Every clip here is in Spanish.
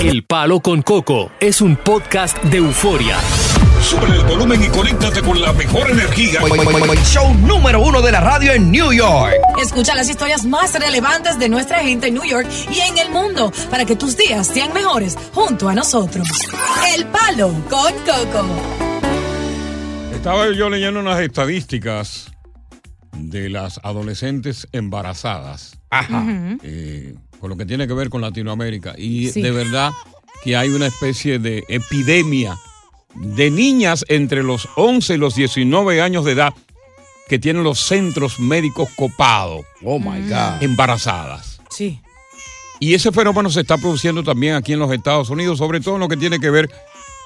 El Palo con Coco es un podcast de euforia. Sube el volumen y conéctate con la mejor energía. Show número uno de la radio en New York. Escucha las historias más relevantes de nuestra gente en New York y en el mundo para que tus días sean mejores junto a nosotros. El Palo con Coco. Estaba yo leyendo unas estadísticas de las adolescentes embarazadas. Ajá. eh, con lo que tiene que ver con Latinoamérica. Y Sí. de verdad que hay una especie de epidemia de niñas entre los 11 y los 19 años de edad que tienen los centros médicos copados, Oh my God. embarazadas. Sí. Y ese fenómeno se está produciendo también aquí en los Estados Unidos, sobre todo en lo que tiene que ver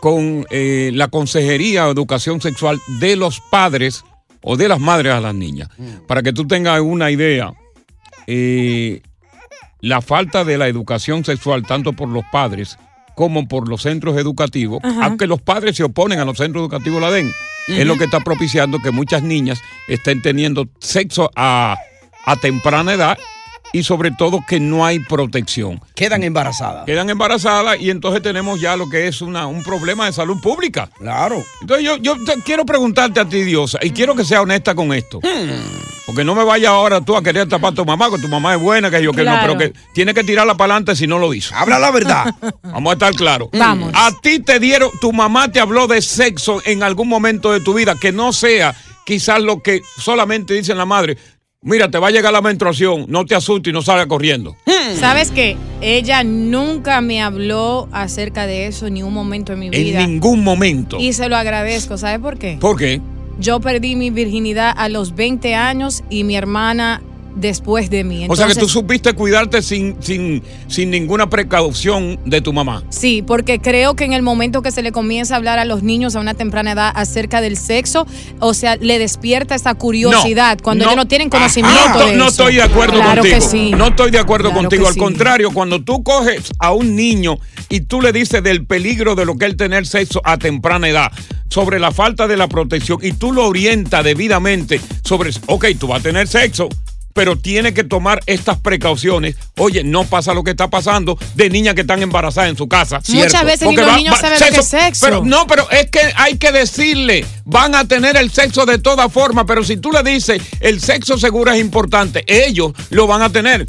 con eh, la consejería o educación sexual de los padres o de las madres a las niñas. Para que tú tengas una idea, eh, la falta de la educación sexual, tanto por los padres como por los centros educativos, aunque los padres se oponen a los centros educativos la den, es lo que está propiciando que muchas niñas estén teniendo sexo a, a temprana edad y sobre todo que no hay protección. Quedan embarazadas. Quedan embarazadas y entonces tenemos ya lo que es una, un problema de salud pública. Claro. Entonces yo, yo te- quiero preguntarte a ti, Diosa, y quiero que sea honesta con esto. Hmm. Porque no me vaya ahora tú a querer tapar a tu mamá, que tu mamá es buena, que yo que Claro. no, pero que tiene que tirarla para adelante si no lo hizo. Habla la verdad. Vamos a estar claros. Vamos. A ti te dieron, tu mamá te habló de sexo en algún momento de tu vida, que no sea quizás lo que solamente dice la madre. Mira, te va a llegar la menstruación, no te asustes y no salgas corriendo. ¿Sabes qué? Ella nunca me habló acerca de eso ni un momento en mi En vida. ningún momento. Y se lo agradezco. ¿Sabes por qué? ¿Por qué? Yo perdí mi virginidad a los 20 años y mi hermana después de mí. o sea que tú Entonces, supiste cuidarte sin, sin, sin ninguna precaución de tu mamá. Sí, porque creo que en el momento que se le comienza a hablar a los niños a una temprana edad acerca del sexo, o sea, le despierta esa curiosidad cuando ellos no tienen conocimiento no, to- de no eso. estoy de acuerdo claro contigo. Que sí. No estoy de acuerdo Claro contigo. Al sí. contrario, cuando tú coges a un niño y tú le dices del peligro de lo que es tener sexo a temprana edad, sobre la falta de la protección, y tú lo orientas debidamente sobre, ok, tú vas a tener sexo. Pero tiene que tomar estas precauciones. Oye, no pasa lo que está pasando de niñas que están embarazadas en su casa. Muchas veces ni los niños saben lo que es sexo. Pero no, pero es que hay que decirle, van a tener el sexo de todas formas, pero si tú le dices, el sexo seguro es importante, ellos lo van a tener.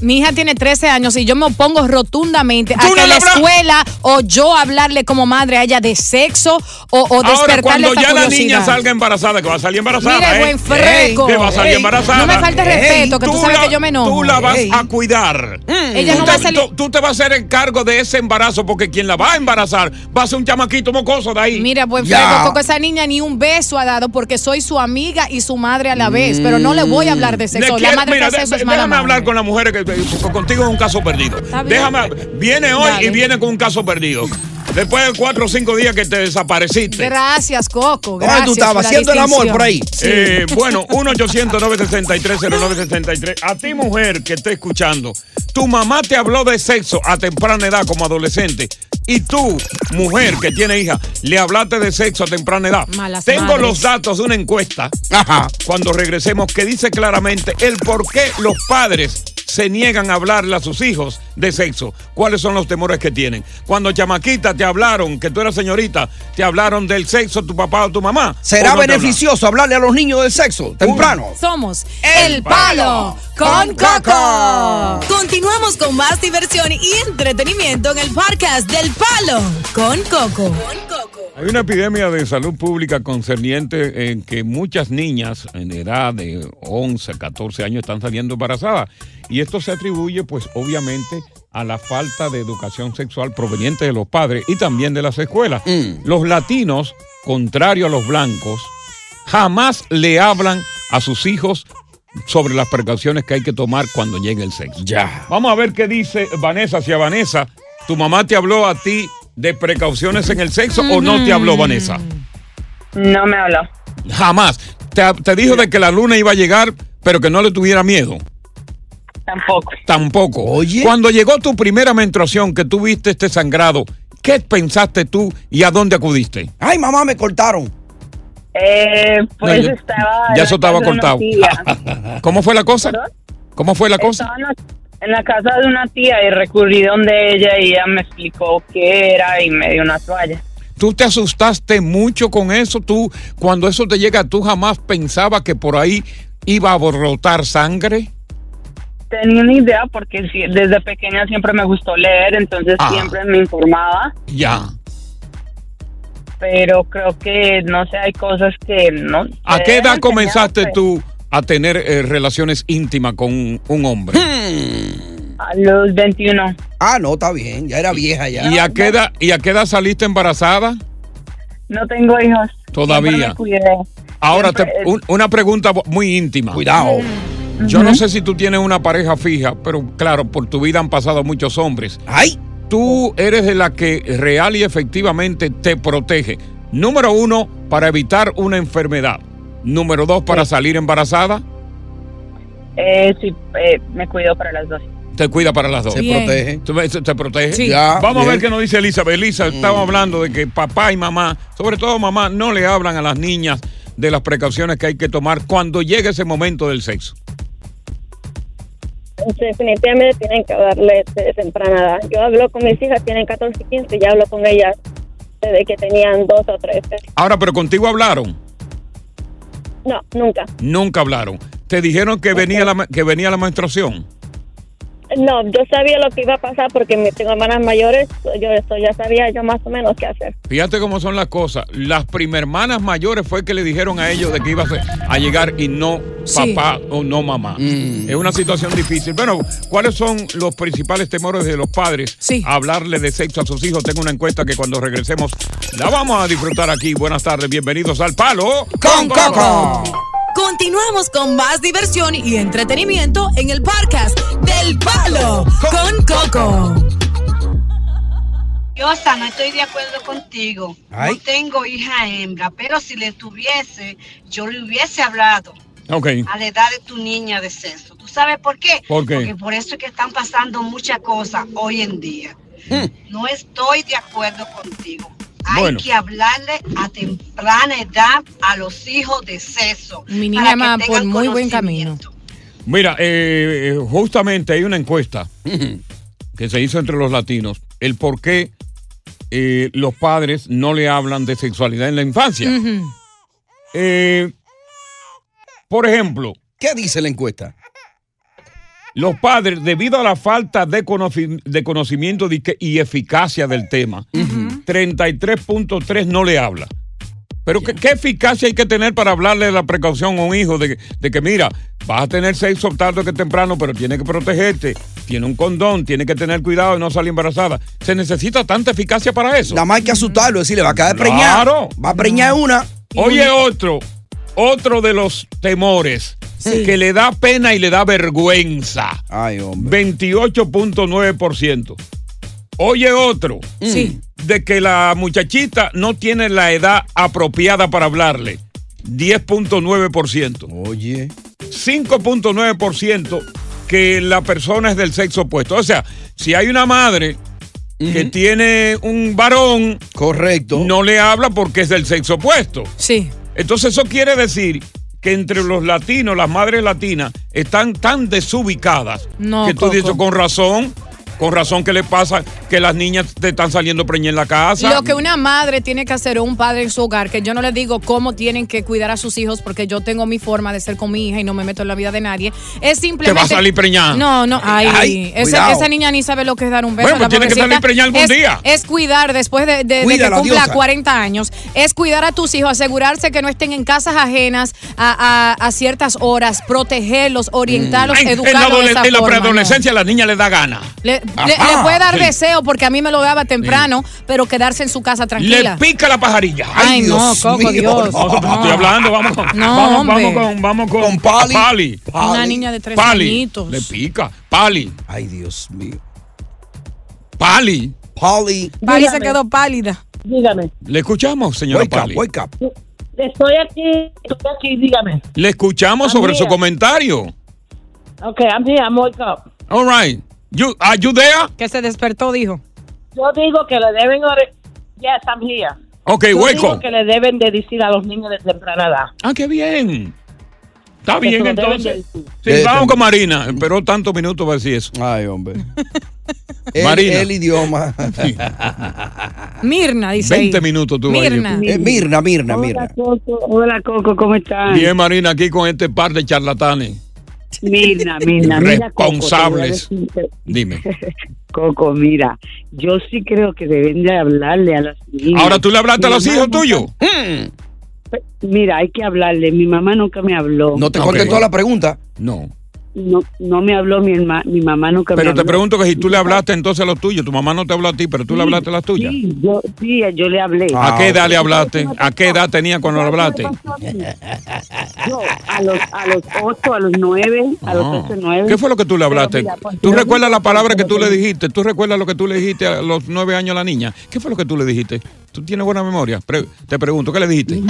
Mi hija tiene 13 años y yo me opongo rotundamente a no que le la escuela o yo hablarle como madre a ella de sexo o, o Ahora, despertarle cuando ya la niña salga embarazada, que va a salir embarazada. Mire, ¿eh? buen freco. Que va a salir embarazada. no me falte respeto, que tú sabes la- que yo me enojo. Tú la vas Ey. a cuidar. Ella tú, no te, va a salir- tú- tú te vas a hacer el cargo de ese embarazo porque quien la va a embarazar va a ser un chamaquito mocoso de ahí. Mira, buen Ya. freco, Coco, esa niña ni un beso ha dado porque soy su amiga y su madre a la vez, pero no le voy a hablar de Le sexo. La quiero- madre mira, eso de- es mala hablar con las mujeres que que contigo es un caso perdido. Déjame, viene hoy Dale. y viene con un caso perdido. Después de cuatro o cinco días que te desapareciste. Gracias, Coco. ¿Dónde Gracias tú estabas? ¿Haciendo el amor por ahí? Sí. Eh, bueno, 1-800-963-0963. A ti, mujer que esté escuchando, tu mamá te habló de sexo a temprana edad como adolescente. Y tú, mujer que tiene hija, le hablaste de sexo a temprana edad. Malas Tengo madres. los datos de una encuesta Ajá. cuando regresemos que dice claramente el por qué los padres se niegan a hablarle a sus hijos de sexo? ¿Cuáles son los temores que tienen? Cuando chamaquita te hablaron, que tú eras señorita, te hablaron del sexo tu papá o tu mamá. ¿Será ¿O no te beneficioso hablarle a los niños del sexo temprano? Somos El Palo con Coco. Continuamos con más diversión y entretenimiento en el podcast del Palo con Coco. Hay una epidemia de salud pública concerniente en que muchas niñas en edad de 11, 14 años están saliendo embarazadas. Y esto se atribuye, pues, obviamente, a la falta de educación sexual proveniente de los padres y también de las escuelas. Los latinos, contrario a los blancos, jamás le hablan a sus hijos sobre las precauciones que hay que tomar cuando llegue el sexo. Ya. Vamos a ver qué dice Vanessa. Si a Vanessa, tu mamá te habló a ti de precauciones en el sexo o no te habló, Vanessa. No me habló. Jamás. Te, te dijo de que la luna iba a llegar, pero que no le tuviera miedo. Tampoco. Tampoco. Oye. Cuando llegó tu primera menstruación, que tú viste este sangrado, ¿qué pensaste tú y a dónde acudiste? Ay, mamá, me cortaron. Eh, pues No, ya- estaba. en Ya la eso estaba casa de una cortado. tía. ¿Cómo fue la cosa? ¿Cómo fue la cosa? Estaba en la, en la casa de una tía y recurrí donde ella y ella me explicó qué era y me dio una toalla. ¿Tú te asustaste mucho con eso? ¿Tú, cuando eso te llega, tú jamás pensabas que por ahí iba a brotar sangre? Tenía una idea porque sí, desde pequeña siempre me gustó leer, entonces Ah. siempre me informaba, Ya. pero creo que, no sé, hay cosas que no... ¿A qué edad comenzaste tú a tener eh, relaciones íntimas con un, un hombre? A los 21. Ah, no, está bien. Ya era vieja ya. ¿Y a, qué edad, ¿Y a qué edad saliste embarazada? No tengo hijos. Todavía. Siempre me cuidé. Ahora, te- un- una pregunta muy íntima. Cuidado. Yo no sé si tú tienes una pareja fija, pero claro, por tu vida han pasado muchos hombres. ¡Ay! Tú eres de la que real y efectivamente te protege. Número uno, para evitar una enfermedad. Número dos, para salir embarazada. Eh, sí, eh, me cuido para las dos. Te cuida para las dos. Se protege. ¿Te protege? Sí. Ya, Vamos a ver qué nos dice Elizabeth. Elisa, estamos hablando de que papá y mamá, sobre todo mamá, no le hablan a las niñas de las precauciones que hay que tomar cuando llegue ese momento del sexo. Definitivamente tienen que hablarle de temprana edad. Yo hablo con mis hijas, tienen 14 y 15, y hablo con ellas desde que tenían 2 o 13. Ahora, pero contigo hablaron. No, nunca. Nunca hablaron. Te dijeron que venía la, que venía la menstruación. No, yo sabía lo que iba a pasar porque me tengo hermanas mayores, yo esto ya sabía yo más o menos qué hacer. Fíjate cómo son las cosas. Las primermanas mayores fue que le dijeron a ellos de que iba a, ser- a llegar y no Sí. papá o no mamá. Es una situación difícil. Bueno, ¿cuáles son los principales temores de los padres? a Hablarle de sexo a sus hijos. Tengo una encuesta que cuando regresemos la vamos a disfrutar aquí. Buenas tardes, bienvenidos al Palo con Coco. Continuamos con más diversión y entretenimiento en el podcast del Palo con Coco. Yo hasta no estoy de acuerdo contigo. Ay. No tengo hija hembra, pero si le tuviese, yo le hubiese hablado Ok. a la edad de tu niña de sexo. ¿Tú sabes por qué? ¿Por qué? Porque por eso es que están pasando muchas cosas hoy en día. Mm. No estoy de acuerdo contigo. Hay Bueno. que hablarle a temprana edad a los hijos de sexo. Mi para niña que va por tengan muy buen camino. Mira, eh, eh, justamente hay una encuesta que se hizo entre los latinos. El por qué eh, los padres no le hablan de sexualidad en la infancia. Eh, por ejemplo. ¿Qué dice la encuesta? Los padres, debido a la falta de, conoci- de conocimiento de y eficacia del tema, 33.3 no le habla. Pero ¿qué, qué eficacia hay que tener para hablarle de la precaución a un hijo de, que- de que, mira, vas a tener sexo tarde que temprano, pero tiene que protegerte, tiene un condón, tiene que tener cuidado de no salir embarazada. ¿Se necesita tanta eficacia para eso? Nada más hay que asustarlo, decirle, va a quedar preñada. Claro. Va a preñar una. Oye, otro, otro de los temores que le da pena y le da vergüenza. Ay, hombre. 28.9%. Oye, otro. Sí. De que la muchachita no tiene la edad apropiada para hablarle. 10.9%. Oye. 5.9% que la persona es del sexo opuesto. O sea, si hay una madre que tiene un varón, correcto, no le habla porque es del sexo opuesto. Sí. Entonces eso quiere decir que entre los latinos, las madres latinas, están tan desubicadas No, que tú Coco. dices con razón, con razón que le pasa que las niñas te están saliendo preñas en la casa. Lo que una madre tiene que hacer o un padre en su hogar, que yo no les digo cómo tienen que cuidar a sus hijos, porque yo tengo mi forma de ser con mi hija y no me meto en la vida de nadie, es Te simplemente. va a salir preñada. No, no, ay, Ay, esa, niña ni sabe lo que es dar un beso. Bueno, a la pues tiene que salir preñada algún es, día. Es cuidar después de, de- de que cumpla diosa. 40 años, es cuidar a tus hijos, asegurarse que no estén en casas ajenas a, a- a ciertas horas, protegerlos, orientarlos, en, en la, educarlos. esa en la forma, ¿no? preadolescencia a la niña le da gana. Le, le- le puede dar sí. deseo porque a mí me lo daba temprano, pero quedarse en su casa tranquila. Le pica la pajarilla. Ay, no, Coco, Dios. No, pues, estoy hablando, vamos con, No, vamos, vamos con, vamos con, Pali. Pali. Una niña de tres Pali. añitos. Le pica. Pali. Ay, Dios mío. Pali. Pali. Pali se quedó pálida. Dígame. Le escuchamos, señora Wake up, Pali. wake up. Estoy aquí, estoy aquí, dígame. Le escuchamos sobre su Amiga. comentario. Ok, I'm here, I'm wake up. All right. You, are you there? Que se despertó, dijo. Yo digo que le deben... Yes, I'm here. Ok, Yo digo que le deben de decir a los niños de temprana edad. Ah, qué bien. Está Que bien, entonces. de Sí, vamos con Marina. Esperó tantos minutos para decir eso. Ay, hombre. El, Marina. el idioma. Mirna, dice. ahí. 20 minutos tuvo ahí. Mirna. Eh, Mirna, Mirna, Hola, Mirna. Coco. Hola, Coco, ¿cómo estás? Bien, Marina, aquí con este par de charlatanes. Mirna, Mirna, mira, Coco, Responsables. te voy a decir- Dime. Coco, mira, yo sí creo que deben de hablarle a las niñas. Ahora tú le hablaste a los hijos nunca- tuyos. Mira, hay que hablarle. Mi mamá nunca me habló. No te Ok. contestó la pregunta. No. No, no me habló mi, herma- mi mamá nunca me Pero habló. te pregunto que si tú le hablaste entonces a los tuyos, tu mamá no te habló a ti, pero tú le hablaste a las tuyas. Sí, yo, sí, yo le hablé. ¿A qué edad le hablaste? ¿A qué edad tenía cuando le hablaste? Yo, a los, a los 8, a los 9, a los Ah. 8, 9. ¿Qué fue lo que tú le hablaste? Mira, pues, ¿Tú recuerdas la palabra que tú le dijiste? ¿Tú recuerdas lo que tú le dijiste a los nueve años a la niña? ¿Qué fue lo que tú le dijiste? ¿Tú tienes buena memoria? Pre- te pregunto, ¿qué le dijiste?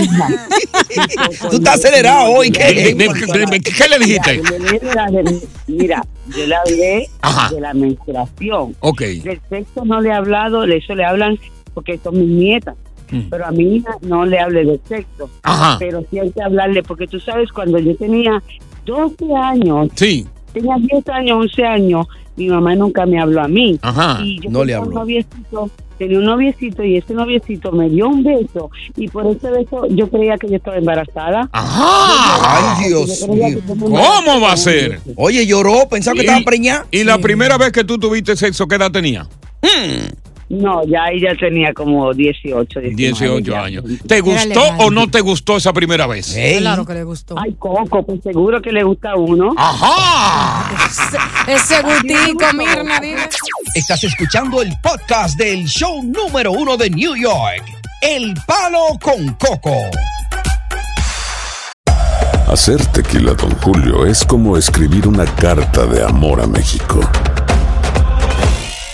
Tú estás acelerado hoy. ¿Qué, ¿Qué? le dijiste? Mira, yo le hablé de la- de- Mira, yo le hablé Ajá. de la menstruación. Ok. Del sexo no le he hablado, de eso le hablan porque son mis nietas. Mm. Pero a mi hija no le hable de sexo. Ajá. Pero sí hay que hablarle, porque tú sabes, cuando yo tenía 12 años, Sí. tenía 10 años, 11 años, mi mamá nunca me habló a mí. Ajá. Y yo No le un habló. noviecito, tenía un noviecito y ese noviecito me dio un beso y por ese beso yo creía que yo estaba embarazada. Ajá. Ay, Dios mío. ¿Cómo va a ser? Oye, lloró, pensaba que estaba preñada. ¿Y la primera vez que tú tuviste sexo, qué edad tenía? No, ya ella tenía como 18, 19 18 ya. años. ¿Te gustó o no te gustó esa primera vez? Claro que le gustó. Ay, Coco, pues seguro que le gusta a uno. Ajá. Ese gustico, Mirna, dile. Estás escuchando el podcast del show número uno de New York. El Palo con Coco. Hacer tequila, Don Julio, es como escribir una carta de amor a México.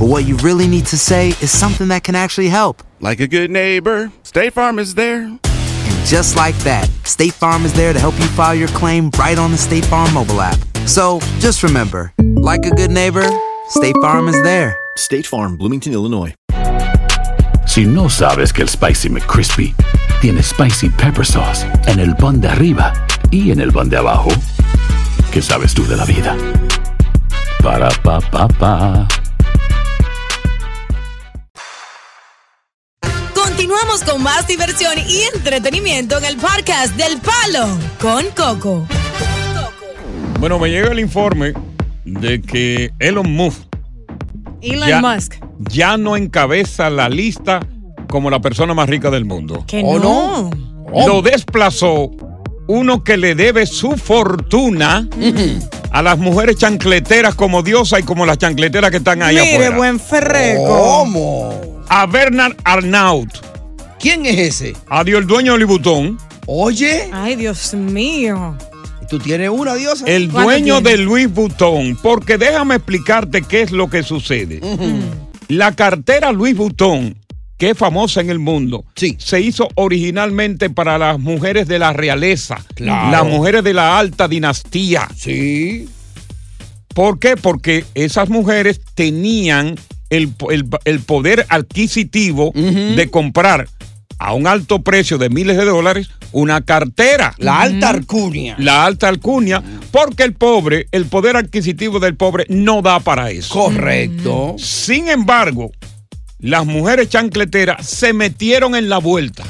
but what you really need to say is something that can actually help. Like a good neighbor, State Farm is there. And just like that, State Farm is there to help you file your claim right on the State Farm mobile app. So just remember, like a good neighbor, State Farm is there. State Farm, Bloomington, Illinois. Si no sabes que el Spicy McCrispy tiene Spicy Pepper Sauce en el pan de arriba y en el pan de abajo, ¿qué sabes tú de la vida? Para, pa, pa, pa. Continuamos con más diversión y entretenimiento en el podcast del Palo con Coco. Bueno, me llega el informe de que Elon Musk Elon ya, Musk. ya no encabeza la lista como la persona más rica del mundo. Que ¿O no. Lo desplazó uno que le debe su fortuna a las mujeres chancleteras como diosa y como las chancleteras que están ahí Mire, afuera. buen ferreco. ¿Cómo? A Bernard Arnault. ¿Quién es ese? Adiós, el dueño de Louis Vuitton. Oye. Ay, Dios mío. ¿Tú tienes una diosa? El dueño de Louis Vuitton. Porque déjame explicarte qué es lo que sucede. La cartera Louis Vuitton, que es famosa en el mundo, se hizo originalmente para las mujeres de la realeza, Claro. las mujeres de la alta dinastía. Sí. ¿Por qué? Porque esas mujeres tenían el, el- el poder adquisitivo de comprar a un alto precio de miles de dólares una cartera. La alta alcurnia. La alta alcurnia, porque el pobre, el poder adquisitivo del pobre no da para eso. Correcto. Sin embargo, las mujeres chancleteras se metieron en la vuelta.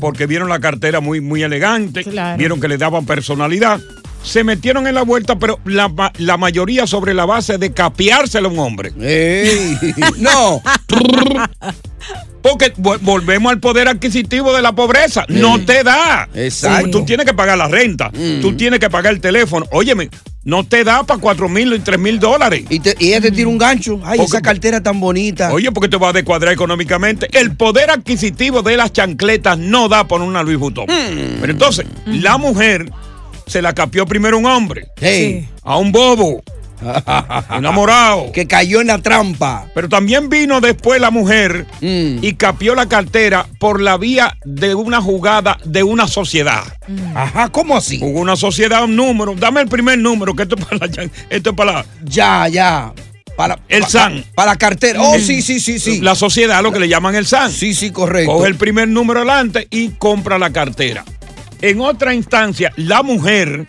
Porque vieron la cartera muy, muy elegante, vieron que le daban personalidad. Se metieron en la vuelta, pero la, la mayoría sobre la base de capiárselo a un hombre. no. Porque vo- volvemos al poder adquisitivo de la pobreza. No te da. Exacto. Mm. Tú tienes que pagar la renta. Tú tienes que pagar el teléfono. Óyeme, no te da para cuatro mil y tres mil dólares. Y, te- y ella te tira un gancho. Ay, esa cartera tan bonita. Oye, porque te va a descuadrar económicamente. El poder adquisitivo de las chancletas no da por una Louis Vuitton. Hmm. Pero entonces, la mujer se la capió primero un hombre. Sí. A un bobo. enamorado. Que cayó en la trampa. Pero también vino después la mujer Mm. y capió la cartera por la vía de una jugada de una sociedad. Ajá, ¿cómo así? Jugó una sociedad, un número. Dame el primer número, que esto es para la. Esto es para la- Ya, ya. Para, el pa- SAN. Para la cartera. Oh, sí, sí, sí, sí. La sociedad, lo que le llaman el SAN. Sí, sí, correcto. Coge el primer número adelante y compra la cartera. En otra instancia, la mujer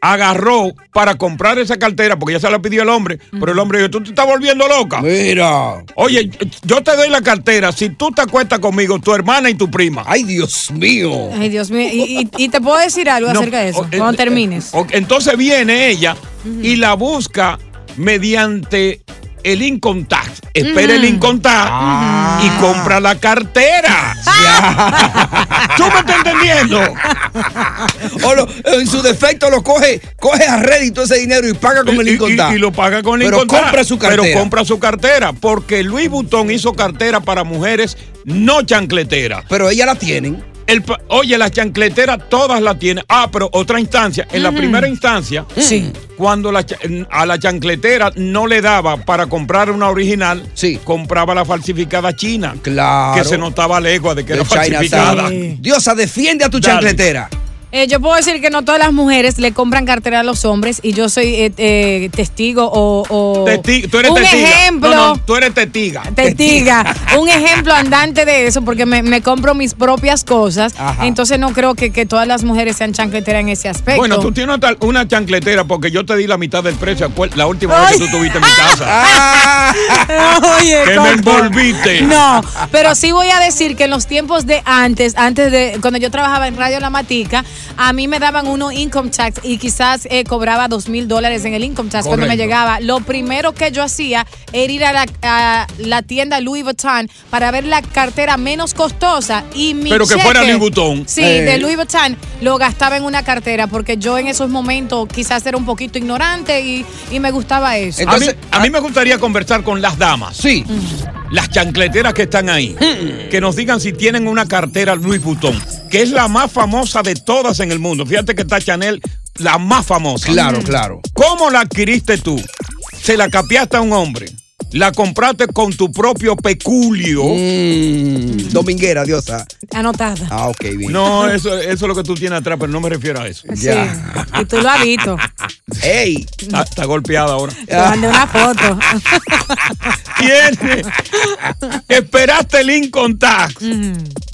agarró para comprar esa cartera, porque ya se la pidió el hombre, pero el hombre dijo, tú te estás volviendo loca. Mira. Oye, yo te doy la cartera si tú te acuestas conmigo, tu hermana y tu prima. Ay, Dios mío. Ay, Dios mío. Y, y- y te puedo decir algo No, acerca de eso, o- eh, cuando eh, termines. o- entonces viene ella y la busca mediante el income Espera el income tax y compra la cartera. ¿Tú me estás entendiendo? O lo- en su defecto lo coge, coge a rédito ese dinero y paga con el Y- incontar. Y, lo paga con el Pero compra su cartera. Pero compra su cartera. Porque Louis Vuitton hizo cartera para mujeres no chancleteras. Pero ellas la tienen. El oye, las chancleteras todas la tienen. Ah, pero otra instancia. En la primera instancia, Sí. Cuando la a la chancletera no le daba para comprar una original, compraba la falsificada china. Claro. Que se notaba legua de que De era falsificada. Chinatown. Diosa, defiende a tu Dale. chancletera. Eh, yo puedo decir que no todas las mujeres le compran cartera a los hombres y yo soy eh, eh, testigo o, o Testi- tú eres un testiga. ejemplo. No, no, tú eres testiga. Testiga, un ejemplo andante de eso, porque me, me compro mis propias cosas. Ajá. Entonces no creo que, que todas las mujeres sean chancleteras en ese aspecto. Bueno, tú tienes una, una chancletera porque yo te di la mitad del precio la última vez que tú estuviste en mi casa. Oye, que me envolviste. No, pero sí voy a decir que en los tiempos de antes, antes de cuando yo trabajaba en Radio La Matica, a mí me daban uno income tax y quizás eh, cobraba dos mil dólares en el income tax cuando me llegaba. Lo primero que yo hacía era ir a la, a la tienda Louis Vuitton para ver la cartera menos costosa y mi Pero que fuera Louis Vuitton. Sí, Eh. de Louis Vuitton lo gastaba en una cartera porque yo en esos momentos quizás era un poquito ignorante y, y me gustaba eso. a, mí, a mí me gustaría conversar con las damas. Sí. Las chancleteras que están ahí. Que nos digan si tienen una cartera Louis Vuitton, que es la más famosa de todas en el mundo. Fíjate que está Chanel, la más famosa. Claro, claro. ¿Cómo la adquiriste tú? Se la capiaste a un hombre. La compraste con tu propio peculio. Mm, dominguera, diosa. Anotada. Ah, ok, bien. No, eso, eso es lo que tú tienes atrás, pero no me refiero a eso. Sí. Y tú lo has visto. ¡Ey! Está, está golpeada ahora. Te mandé una foto. Tiene. Esperaste el income tax.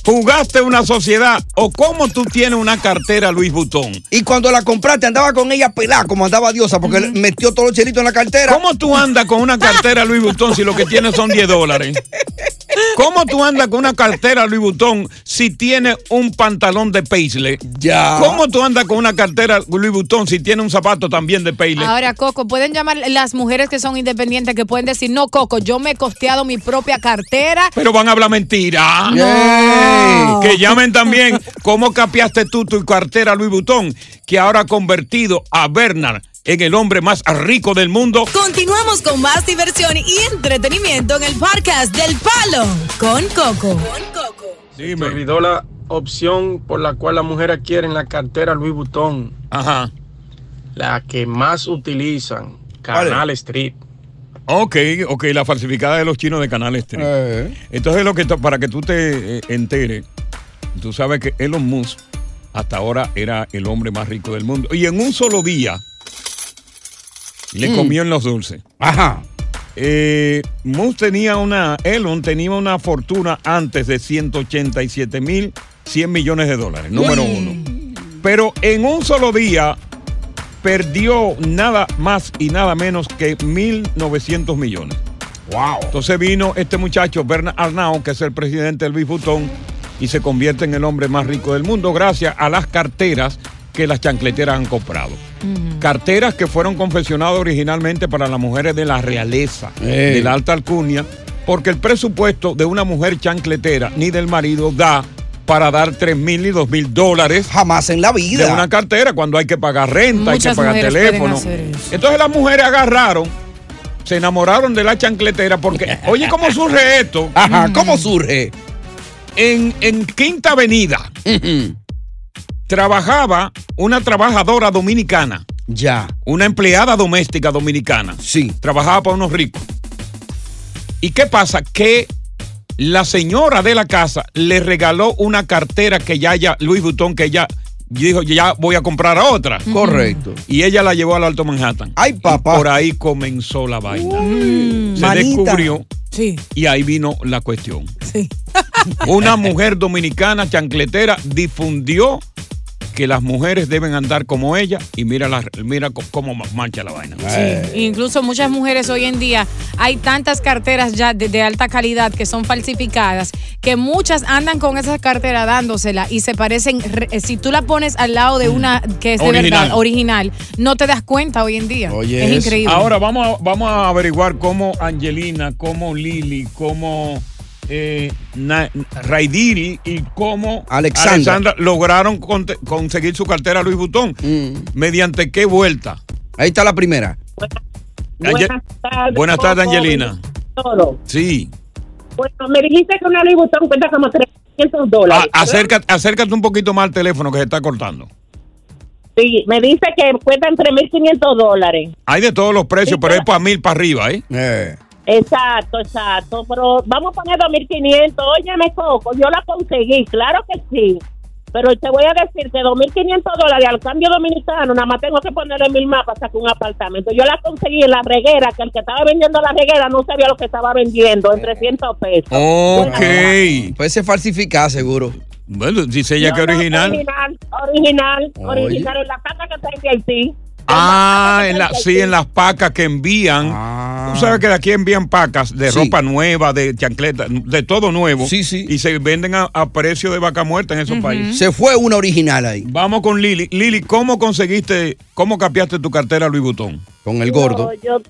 Jugaste una sociedad. ¿O cómo tú tienes una cartera Louis Vuitton? Y cuando la compraste, andaba con ella pelada, como andaba diosa, porque metió todos los chelitos en la cartera. ¿Cómo tú andas con una cartera Louis Vuitton si lo que tienes son 10 dólares? ¿Cómo tú andas con una cartera Louis Vuitton si tienes un pantalón de Paisley? Ya. ¿Cómo tú andas con una cartera Louis Vuitton si tienes un zapato también de Paisley? Ahora, Coco, pueden llamar las mujeres que son independientes que pueden decir, no, Coco, yo me he costeado mi propia cartera. Pero van a hablar mentira. No. Que llamen también cómo capiaste tú tu cartera Louis Vuitton, que ahora ha convertido a Bernard en el hombre más rico del mundo. Continuamos con más diversión y entretenimiento en el podcast del Palo con Coco. Se olvidó la opción por la cual las mujeres quieren la cartera Louis Vuitton. Ajá. La que más utilizan, Canal Street. Ok, ok, la falsificada de los chinos de Canal Street. Eh. Entonces, lo que para que tú te eh, enteres, tú sabes que Elon Musk hasta ahora era el hombre más rico del mundo. Y en un solo día le Mm. comió en los dulces. Ajá. Eh, tenía una, Elon tenía una fortuna antes de 187 mil 100 millones de dólares, número uno. Pero en un solo día perdió nada más y nada menos que 1.900 millones. Wow. Entonces vino este muchacho, Bernard Arnault, que es el presidente del Louis Vuitton, y se convierte en el hombre más rico del mundo gracias a las carteras que las chancleteras han comprado. Carteras que fueron confeccionadas originalmente para las mujeres de la realeza, Ey. de la alta alcurnia, porque el presupuesto de una mujer chancletera ni del marido da para dar 3 mil ni 2 mil dólares. Jamás en la vida. De una cartera cuando hay que pagar renta, hay que pagar teléfono. Entonces las mujeres agarraron, se enamoraron de la chancletera porque, oye, ¿cómo surge esto? Ajá, ¿cómo surge? En, en Quinta Avenida trabajaba una trabajadora dominicana. Ya. Una empleada doméstica dominicana. Sí. Trabajaba para unos ricos. ¿Y qué pasa? Que la señora de la casa le regaló una cartera que ya haya, Louis Vuitton, que ella dijo, ya voy a comprar a otra. Correcto. Y ella la llevó al Alto Manhattan. Ay, papá. Y por ahí comenzó la vaina. Se manita. descubrió. Sí. Y ahí vino la cuestión. Sí. Una mujer dominicana chancletera difundió que las mujeres deben andar como ella y mira, la, mira cómo ma- marcha la vaina. Sí, incluso muchas mujeres hoy en día hay tantas carteras ya de, de alta calidad que son falsificadas que muchas andan con esas carteras dándosela y se parecen, re- eh, si tú la pones al lado de una que es de Original. verdad original, no te das cuenta hoy en día. es increíble. Ahora vamos a, vamos a averiguar cómo Angelina, cómo Lili, cómo eh, Raidiri y cómo Alexandra. lograron conseguir su cartera Louis Vuitton. ¿Mediante qué vuelta? Mm. Ahí está la primera. Ange- tardes, Buenas tardes. Angelina. Todo. Sí. Bueno, me dijiste que una Louis Vuitton cuesta como 300 dólares. A- acércate, acércate un poquito más al teléfono que se está cortando. Sí, me dice que cuestan 3.500 dólares. Hay de todos los precios, pero es para mil para arriba, ¿eh? Exacto, exacto. Pero vamos a poner 2.500. Óyeme, Coco, yo la conseguí, claro que sí. Pero te voy a decir que 2.500 dólares al cambio dominicano, nada más tengo que ponerle mil más para sacar un apartamento. Yo la conseguí en la reguera, que el que estaba vendiendo la reguera no sabía lo que estaba vendiendo, en 300 pesos. Ok. Puede ser falsificada, seguro. Bueno, dice ella No, que no, original. Original, original, Oye. original. En la casa que está en Haití. Ah, en la, sí, en las pacas que envían. Tú sabes que de aquí envían pacas de Sí. ropa nueva, de chancleta, de todo nuevo. Sí, sí. Y se venden a, a precio de vaca muerta en esos países. Se fue una original ahí. Vamos con Lili. Lili, ¿cómo conseguiste, cómo capiaste tu cartera Louis Vuitton? Con el gordo. No, yo,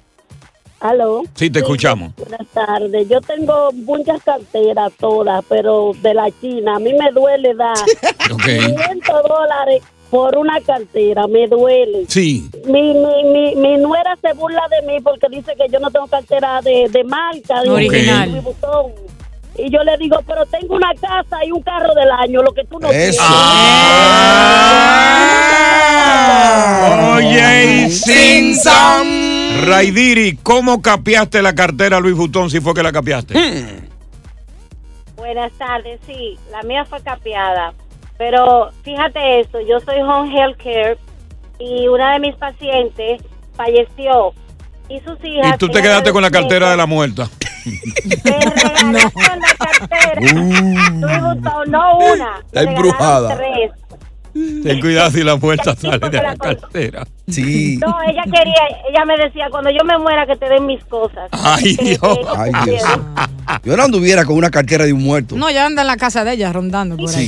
¿Aló? Sí, te escuchamos. Buenas tardes. Yo tengo muchas carteras todas, pero de la China. A mí me duele dar Ok. 500 dólares por una cartera. Me duele. Sí. Mi, mi, mi, mi nuera se burla de mí porque dice que yo no tengo cartera de, de marca. de Original. Y yo le digo, pero tengo una casa y un carro del año, lo que tú no Eso. Ah. Oye, sin son. Raidiri, ¿cómo capiaste la cartera Louis Vuitton si fue que la capiaste? Buenas tardes, sí, la mía fue capeada. Pero fíjate esto, yo soy home health care y una de mis pacientes falleció y sus hijas... Y tú te quedaste con la cartera de la muerta. no. la cartera. Vuitton, no una. Está me embrujada. tres. Ten cuidado si la muerta sale de la cartera. Sí. No, ella quería, ella me decía, cuando yo me muera que te den mis cosas. Ay, Dios. Ay, Dios. Yo no anduviera con una cartera de un muerto. No, ya anda en la casa de ella rondando por ahí.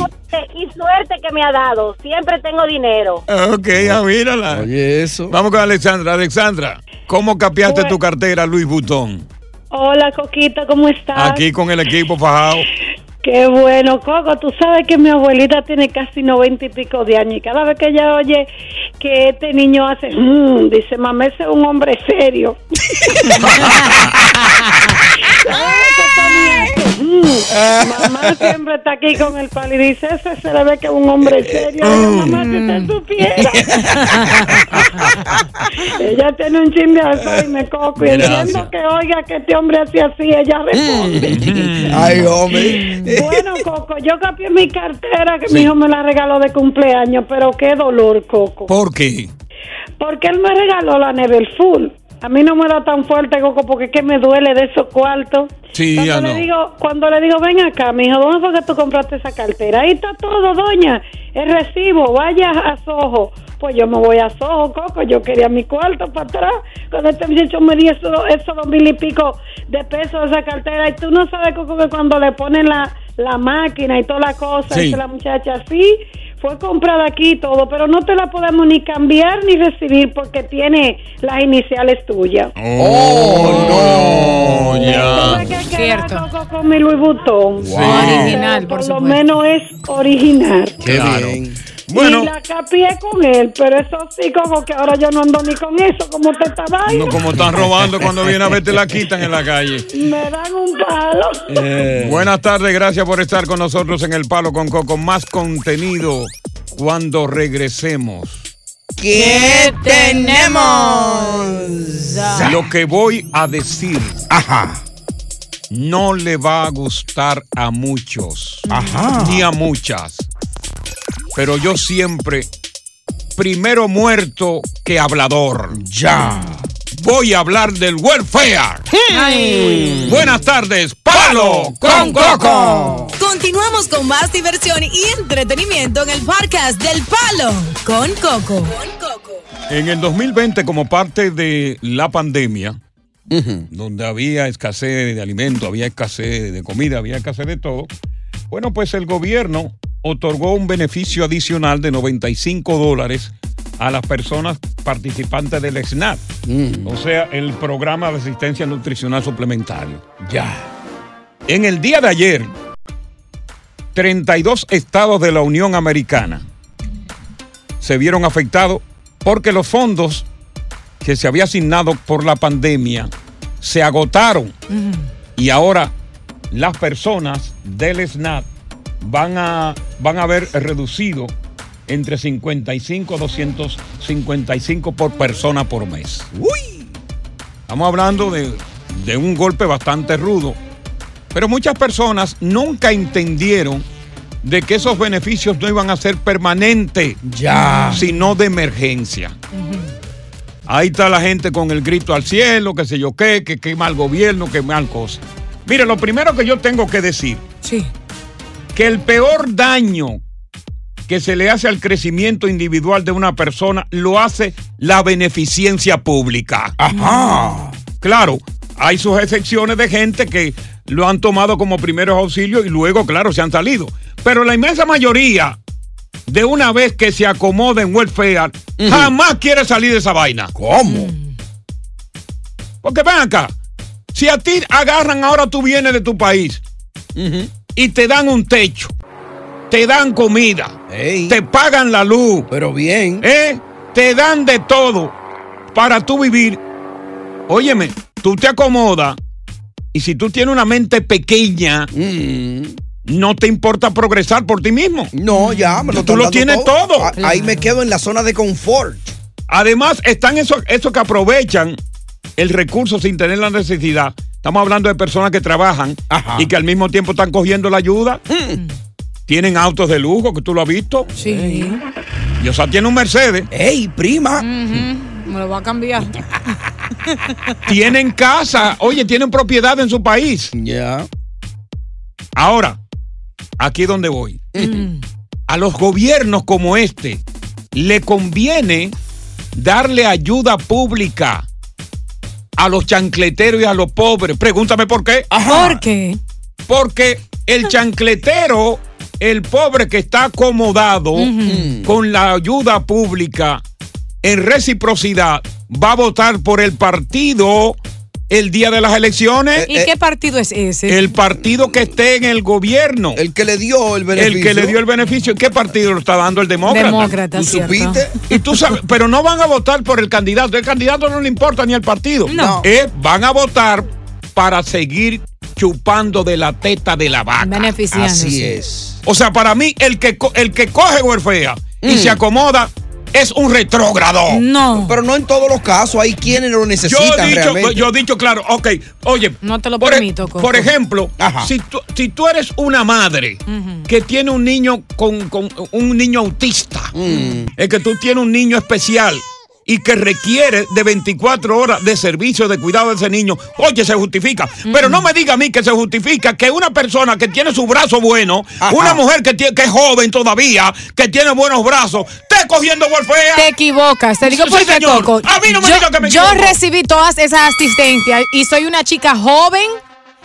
Y suerte que me ha dado, siempre tengo dinero. Ok, ah, mírala. Oye, eso. Vamos con Alexandra. Alexandra, ¿cómo capiaste tu cartera Louis Vuitton? Hola, Coquita, ¿cómo estás? Aquí con el equipo fajado. Qué bueno, Coco. Tú sabes que mi abuelita tiene casi noventa y pico de años y cada vez que ella oye que este niño hace, "Mm", dice, mamá, ese es un hombre serio. mamá siempre está aquí con el palo y dice, ese se le ve que es un hombre serio. Mamá, si usted supiera. ella tiene un chin de Alzheimer, Coco, y entiendo que oiga que este hombre hacía así, ella responde. Ay, hombre. Bueno, Coco, yo cambié mi cartera que mi hijo me la regaló de cumpleaños, pero qué dolor, Coco. ¿Por qué? Porque él me regaló la Never Full. A mí no me da tan fuerte, Coco, porque es que me duele de esos cuartos. Sí, cuando ya le no. digo, cuando le digo, ven acá, mi hijo, ¿dónde fue que tú compraste esa cartera? Ahí está todo, doña. El recibo, vaya a Soho. Pues yo me voy a Soho, Coco. Yo quería mi cuarto para atrás. Cuando este muchacho me dio esos eso dos mil y pico de pesos de esa cartera. Y tú no sabes, Coco, que cuando le ponen la, la máquina y toda la cosa, Sí. dice la muchacha, sí, fue comprada aquí y todo, pero no te la podemos ni cambiar ni recibir porque tiene las iniciales tuyas. Oh, no, ya. Cierto. Coco con mi Louis Vuitton. Original, por lo menos es original. Qué Claro. bien. Bueno. Y la capié con él, pero eso sí, como que ahora yo no ando ni con eso, como te está No, como están robando cuando viene a verte la quitan en la calle. Me dan un palo. Eh. Buenas tardes, gracias por estar con nosotros en El Palo con Coco. Más contenido cuando regresemos. ¿Qué tenemos? Lo que voy a decir no le va a gustar a muchos, ni a muchas. Pero yo siempre, primero muerto que hablador. Ya. Voy a hablar del welfare. Ay. Buenas tardes, Palo con Coco. Continuamos con más diversión y entretenimiento en el podcast del Palo con Coco. En el 2020, como parte de la pandemia, donde había escasez de alimentos, había escasez de comida, había escasez de todo, bueno, pues el gobierno otorgó un beneficio adicional de 95 dólares a las personas participantes del SNAP, o sea, el programa de asistencia nutricional suplementario. Ya. En el día de ayer, 32 estados de la Unión Americana se vieron afectados porque los fondos que se había asignado por la pandemia se agotaron y ahora las personas del SNAP van a, van a ver reducido entre 55 a 255 por persona por mes. ¡Uy! Estamos hablando de, de un golpe bastante rudo. Pero muchas personas nunca entendieron de que esos beneficios no iban a ser permanentes, Ya. sino de emergencia. Ahí está la gente con el grito al cielo, que sé yo qué, que qué mal gobierno, que mal cosa. Mire, lo primero que yo tengo que decir, que el peor daño que se le hace al crecimiento individual de una persona lo hace la beneficencia pública. Ajá. Claro, hay sus excepciones de gente que lo han tomado como primeros auxilios y luego, claro, se han salido. Pero la inmensa mayoría, de una vez que se acomoda en welfare, jamás quiere salir de esa vaina. ¿Cómo? Porque ven acá, si a ti agarran ahora tú vienes de tu país y te dan un techo, te dan comida, te pagan la luz. Pero bien. ¿eh? Te dan de todo para tú vivir. Óyeme, tú te acomodas y si tú tienes una mente pequeña, no te importa progresar por ti mismo. No, ya, me lo Tú lo tienes todo. todo. Ahí me quedo en la zona de confort. Además, están esos, esos que aprovechan el recurso sin tener la necesidad. Estamos hablando de personas que trabajan y que al mismo tiempo están cogiendo la ayuda. Tienen autos de lujo, que tú lo has visto. Sí. Y o sea, tiene un Mercedes. ¡Ey, prima! Me lo va a cambiar. tienen casa, oye, tienen propiedad en su país. Ya. Ahora, aquí es donde voy. A los gobiernos como este le conviene darle ayuda pública a los chancleteros y a los pobres. Pregúntame por qué. ¿Por qué? Porque el chancletero, el pobre que está acomodado con la ayuda pública en reciprocidad, va a votar por el partido el día de las elecciones. ¿Y qué partido es ese? El partido que esté en el gobierno. El que le dio el beneficio. El que le dio el beneficio. ¿Qué partido lo está dando el demócrata? Demócrata, ¿Tú supiste? Y tú sabes, pero no van a votar por el candidato. El candidato no le importa ni el partido. No. Eh, van a votar para seguir chupando de la teta de la vaca. Beneficiándose. Así es. O sea, para mí, el que, el que coge huerfea y Mm. se acomoda es un retrógrado. No. Pero no en todos los casos. Hay quienes lo Yo necesitan he, dicho, realmente. yo he dicho claro, ok, oye. No te lo por, e- permito, Coco. por ejemplo, si tú, si tú eres una madre que tiene un niño con, con un niño autista, Mm. es que tú tienes un niño especial y que requiere de 24 horas de servicio de cuidado de ese niño, oye, se justifica. Pero no me diga a mí que se justifica que una persona que tiene su brazo bueno, una mujer que, tiene, que es joven todavía, que tiene buenos brazos, esté cogiendo golfea. Te equivocas, te digo Sí, por qué, señor. Coco. A mí no me yo, diga que me yo equivoco. recibí todas esas asistencias y soy una chica joven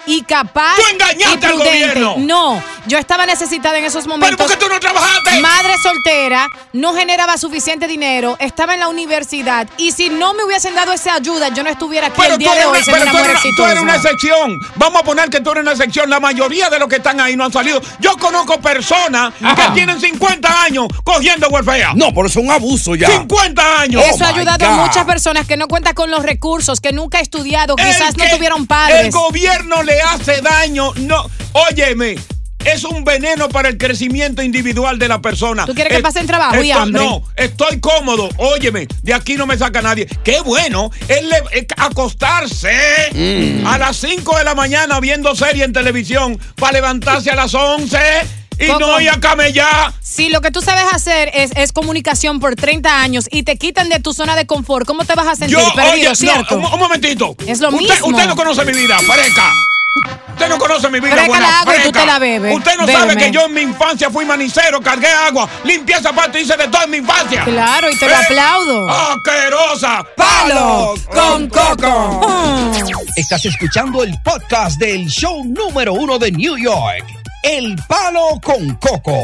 y capaz. ¡Tú engañaste y al prudente. gobierno! No, yo estaba necesitada en esos momentos. ¿Pero por qué tú no trabajaste? Madre soltera, no generaba suficiente dinero, estaba en la universidad y si no me hubiesen dado esa ayuda, yo no estuviera aquí Pero el día de hoy una, pero una tú eres una- tú eres una excepción. Vamos a poner que tú eres una excepción. La mayoría de los que están ahí no han salido. Yo conozco personas que tienen 50 años cogiendo huerfea. No, pero eso es un abuso ya. 50 años. Eso ha Oh ayudado a muchas personas que no cuentan con los recursos, que nunca ha estudiado, El quizás no que tuvieron El padres. gobierno le hace daño. No, óyeme. Es un veneno para el crecimiento individual de la persona. ¿Tú quieres que Eh, pasen trabajo y hambre? No, estoy cómodo. Óyeme, de aquí no me saca nadie. Qué bueno es le- es acostarse Mm. a las 5 de la mañana viendo serie en televisión para levantarse a las 11 y Coco. no ir a camellar. Si lo que tú sabes hacer es, es comunicación por 30 años y te quitan de tu zona de confort, ¿cómo te vas a sentir? Yo, Perdido, oye, no, ¿cierto? un, un momentito. Es lo usted, mismo. Usted no conoce mi vida, freca. Usted no conoce mi vida, Freca buena la agua y tú te la bebes. Usted no sabe que yo en mi infancia fui manicero, cargué agua, limpié zapatos, hice de todo en mi infancia. Claro, y te lo aplaudo. ¡Asquerosa! ¡Palo con coco! Estás escuchando el podcast del show número uno de New York, El Palo con Coco.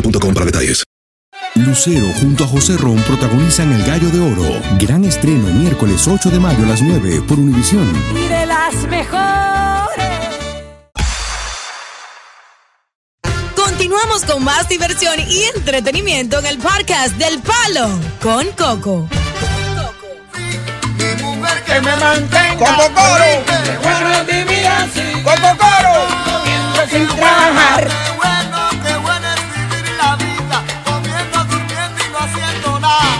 boostmobile.com para detalles. Lucero junto a José Ron protagonizan El Gallo de Oro. Gran estreno miércoles 8 de mayo a las 9 por Univisión. Y de las mejores. Continuamos con más diversión y entretenimiento en el podcast del Palo con Coco. Que me mantenga. ¡Coco Coro! Bueno así. ¡Coco Coro! Comiendo sin trabajar.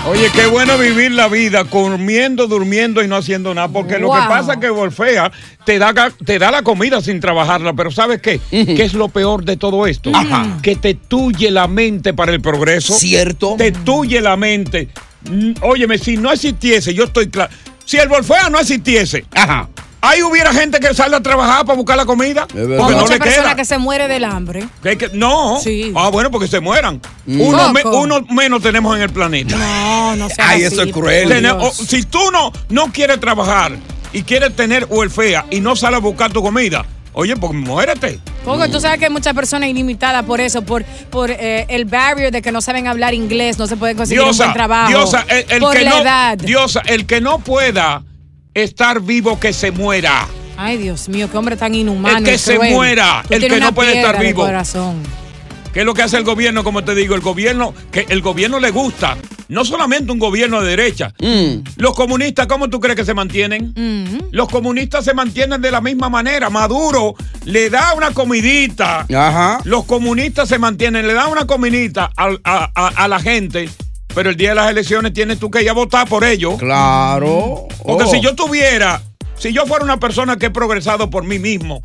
Oye, qué bueno vivir la vida comiendo, durmiendo y no haciendo nada. Porque lo que pasa es que Wolfea te da, te da la comida sin trabajarla. Pero ¿sabes qué? ¿Qué es lo peor de todo esto? Ajá. Que te tuye la mente para el progreso. Cierto. Te tuye la mente. Mm, Óyeme, si no existiese, yo estoy claro. Si el Wolfea no existiese, Ajá. Ahí hubiera gente que sale a trabajar para buscar la comida. Porque no Mucha le persona queda. que se muere del hambre. Que hay que- no. Sí. Ah, bueno, porque se mueran. Mm. Uno, me- Coco. uno menos tenemos en el planeta. No, no seas Ay, así, eso es cruel. o- si tú no, no quieres trabajar y quieres tener huelfea y no sales a buscar tu comida, oye, pues muérete. Coco, tú sabes que hay muchas personas ilimitadas por eso, por, por eh, el barrier de que no saben hablar inglés, no se pueden conseguir un Diosa, buen trabajo. Diosa, el, el por que la no, edad. Diosa, el que no pueda estar vivo que se muera. Ay, Dios mío, qué hombre tan inhumano. El que se cruel. muera, Tú el que no puede estar vivo. corazón. ¿Qué es lo que hace el gobierno? Como te digo, el gobierno, que el gobierno le gusta, no solamente un gobierno de derecha. Mm. Los comunistas, ¿cómo tú crees que se mantienen? Mm. Los comunistas se mantienen de la misma manera. Maduro le da una comidita. Ajá. Los comunistas se mantienen, le dan una comidita al- a, a- a la gente, pero el día de las elecciones tienes tú que ir a votar por ellos. Claro. Porque Oh. si yo tuviera, si yo fuera una persona que he progresado por mí mismo,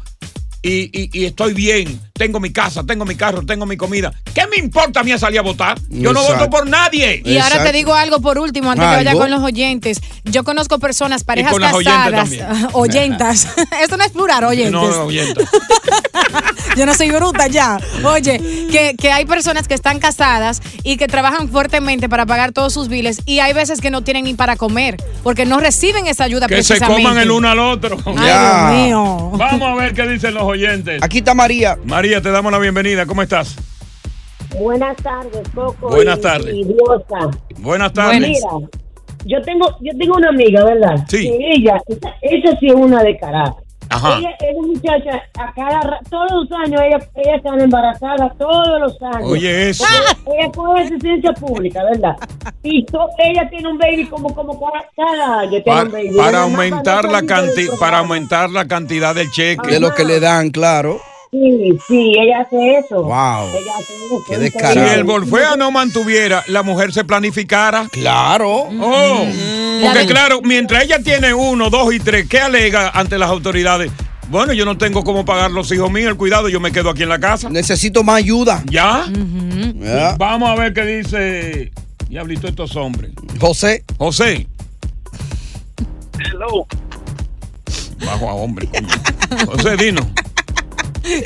y, y- y estoy bien, tengo mi casa, tengo mi carro, tengo mi comida. ¿Qué me importa a mí salir a votar? Yo no voto por nadie. Y ahora te digo algo por último, antes que vaya ¿Algo? con los oyentes. Yo conozco personas, parejas con las oyentes casadas, oyentas. Esto no es plural, oyentes. No, oyenta. Yo no soy bruta ya. Oye, que, que hay personas que están casadas y que trabajan fuertemente para pagar todos sus biles y hay veces que no tienen ni para comer porque no reciben esa ayuda Que se coman el uno al otro. Ay, Dios mío. Vamos a ver qué dicen los oyentes. Aquí está María. María, te damos la bienvenida. ¿Cómo estás? Buenas tardes, Coco. Buenas tardes. Buenas tardes. Mira, yo tengo, yo tengo una amiga, ¿verdad? Sí. Ella, ella sí es una de cara. Ajá. Ella, esa muchacha, a cada ra- todos los años, ella, ella está embarazada, todos los años. Oye, eso. Ella, ella coge asistencia pública, ¿verdad? Y to- ella tiene un baby como, como cada, cada año. Tiene Para, un baby. para aumentar la dos canti- años de para aumentar la cantidad del cheque. De lo que le dan, claro. Sí, sí, ella hace eso. Wow. Ella hace eso. Qué Si descarado. el Bolfea no mantuviera, la mujer se planificara. Claro. Oh. Porque claro, mientras ella tiene uno, dos y tres, ¿qué alega ante las autoridades? Bueno, yo no tengo cómo pagar los hijos míos, el cuidado, yo me quedo aquí en la casa. Necesito más ayuda. ¿Ya? Ya. Vamos a ver qué dice Diablito estos hombres. José. José. Hello. Bajo a hombre. coño. José, dino.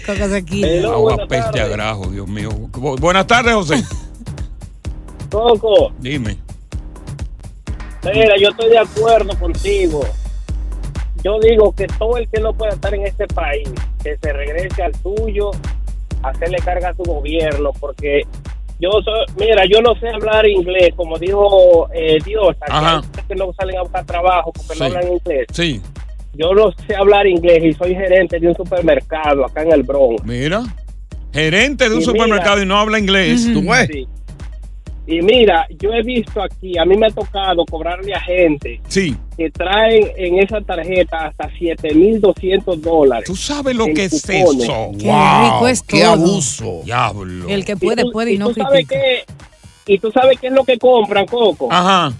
Coco se quita. Agua peste a grajo, Dios mío. Bu- Buenas tardes, José. Coco, Dime. mira, yo estoy de acuerdo contigo. Yo digo que todo el que no pueda estar en este país, que se regrese al suyo, hacerle carga a su gobierno, porque yo soy, mira, yo no sé hablar inglés, como dijo eh, Dios, que no salen a buscar trabajo porque Sí. no hablan inglés. Sí. Yo no sé hablar inglés y soy gerente de un supermercado acá en el Bronx. Mira. Gerente de un Y mira- supermercado y no habla inglés. Sí. Y mira, yo he visto aquí, a mí me ha tocado cobrarle a gente Sí. que traen en esa tarjeta hasta 7,200 dólares. ¿Tú sabes lo que es cupones. eso? Qué rico es qué todo. abuso. Diablo. El que puede, tú- puede y no tú sabes qué, Y tú sabes qué es lo que compran, Coco. Ajá.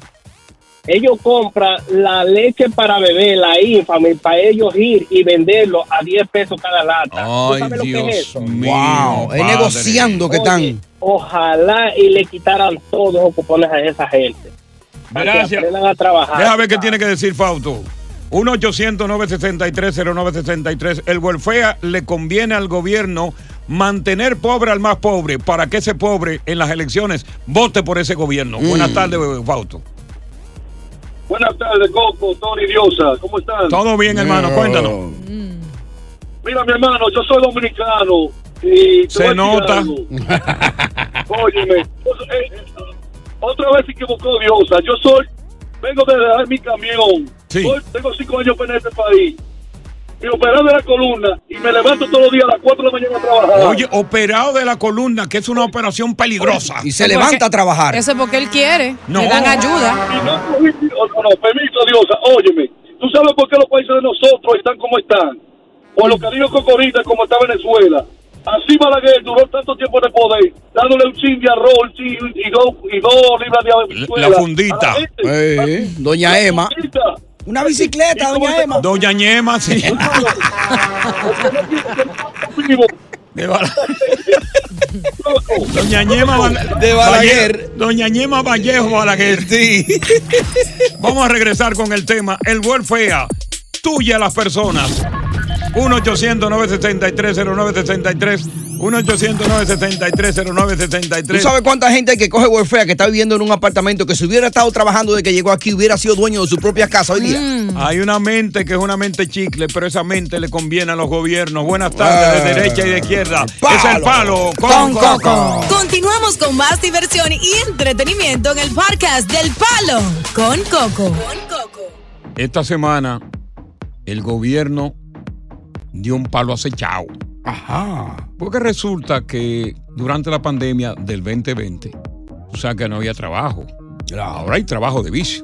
Ellos compran la leche para beber, la infame, para ellos ir y venderlo a 10 pesos cada lata. ¿Tú Ay, sabes lo que es Dios eso? mío. Wow, es negociando que están. Ojalá y le quitaran todos los cupones a esa gente. Para que Gracias. a trabajar. Deja ver qué tiene que decir Fausto. 1-800-963-0963. El welfare le conviene al gobierno mantener pobre al más pobre para que ese pobre en las elecciones vote por ese gobierno. Mm. Buenas tardes, Fausto. Buenas tardes, Coco, Tony Diosa. ¿Cómo están? Todo bien, hermano, cuéntanos. Mira, mi hermano, yo soy dominicano. Y te Se voy a decir nota. Óyeme, eh, otra vez se equivocó Diosa. Yo soy, vengo de dejar mi camión. Soy- tengo cinco años en este país. Y operado de la columna y me levanto todos los días a las 4 de la mañana a trabajar. Oye, operado de la columna, que es una operación peligrosa. Y se levanta a trabajar. Eso es porque él quiere. No. Le dan ayuda. Y no, no, no, permiso, Diosa, óyeme. ¿Tú sabes por qué los países de nosotros están como están? Por lo que dijo Cocorita, como está Venezuela. Así Balaguer duró tanto tiempo en el poder, dándole un chin de arroz un chin y dos, y dos libras de habichuela La fundita. la gente. Eh, doña Emma. Fundita. Una bicicleta, doña Emma. Doña Ñema, sí. Doña Ñema De Balaguer. Doña Ñema Vallejo Balaguer. Sí. Vamos a regresar con el tema. El welfare. Tuya a las personas. 1-800-973-0973. 1-800-973-0973. ¿Tú sabes cuánta gente hay que coge welfare que está viviendo en un apartamento que si hubiera estado trabajando desde que llegó aquí hubiera sido dueño de su propia casa hoy día? Hay una mente que es una mente chicle, pero esa mente le conviene a los gobiernos. Buenas tardes, de derecha y de izquierda. Es el palo con, coco. Continuamos con más diversión y entretenimiento en el podcast del Palo con Coco. Esta semana, el gobierno dio un palo acechado. Ajá. Porque resulta que durante la pandemia del 2020, o sea que no había trabajo. Ahora hay trabajo de vicio.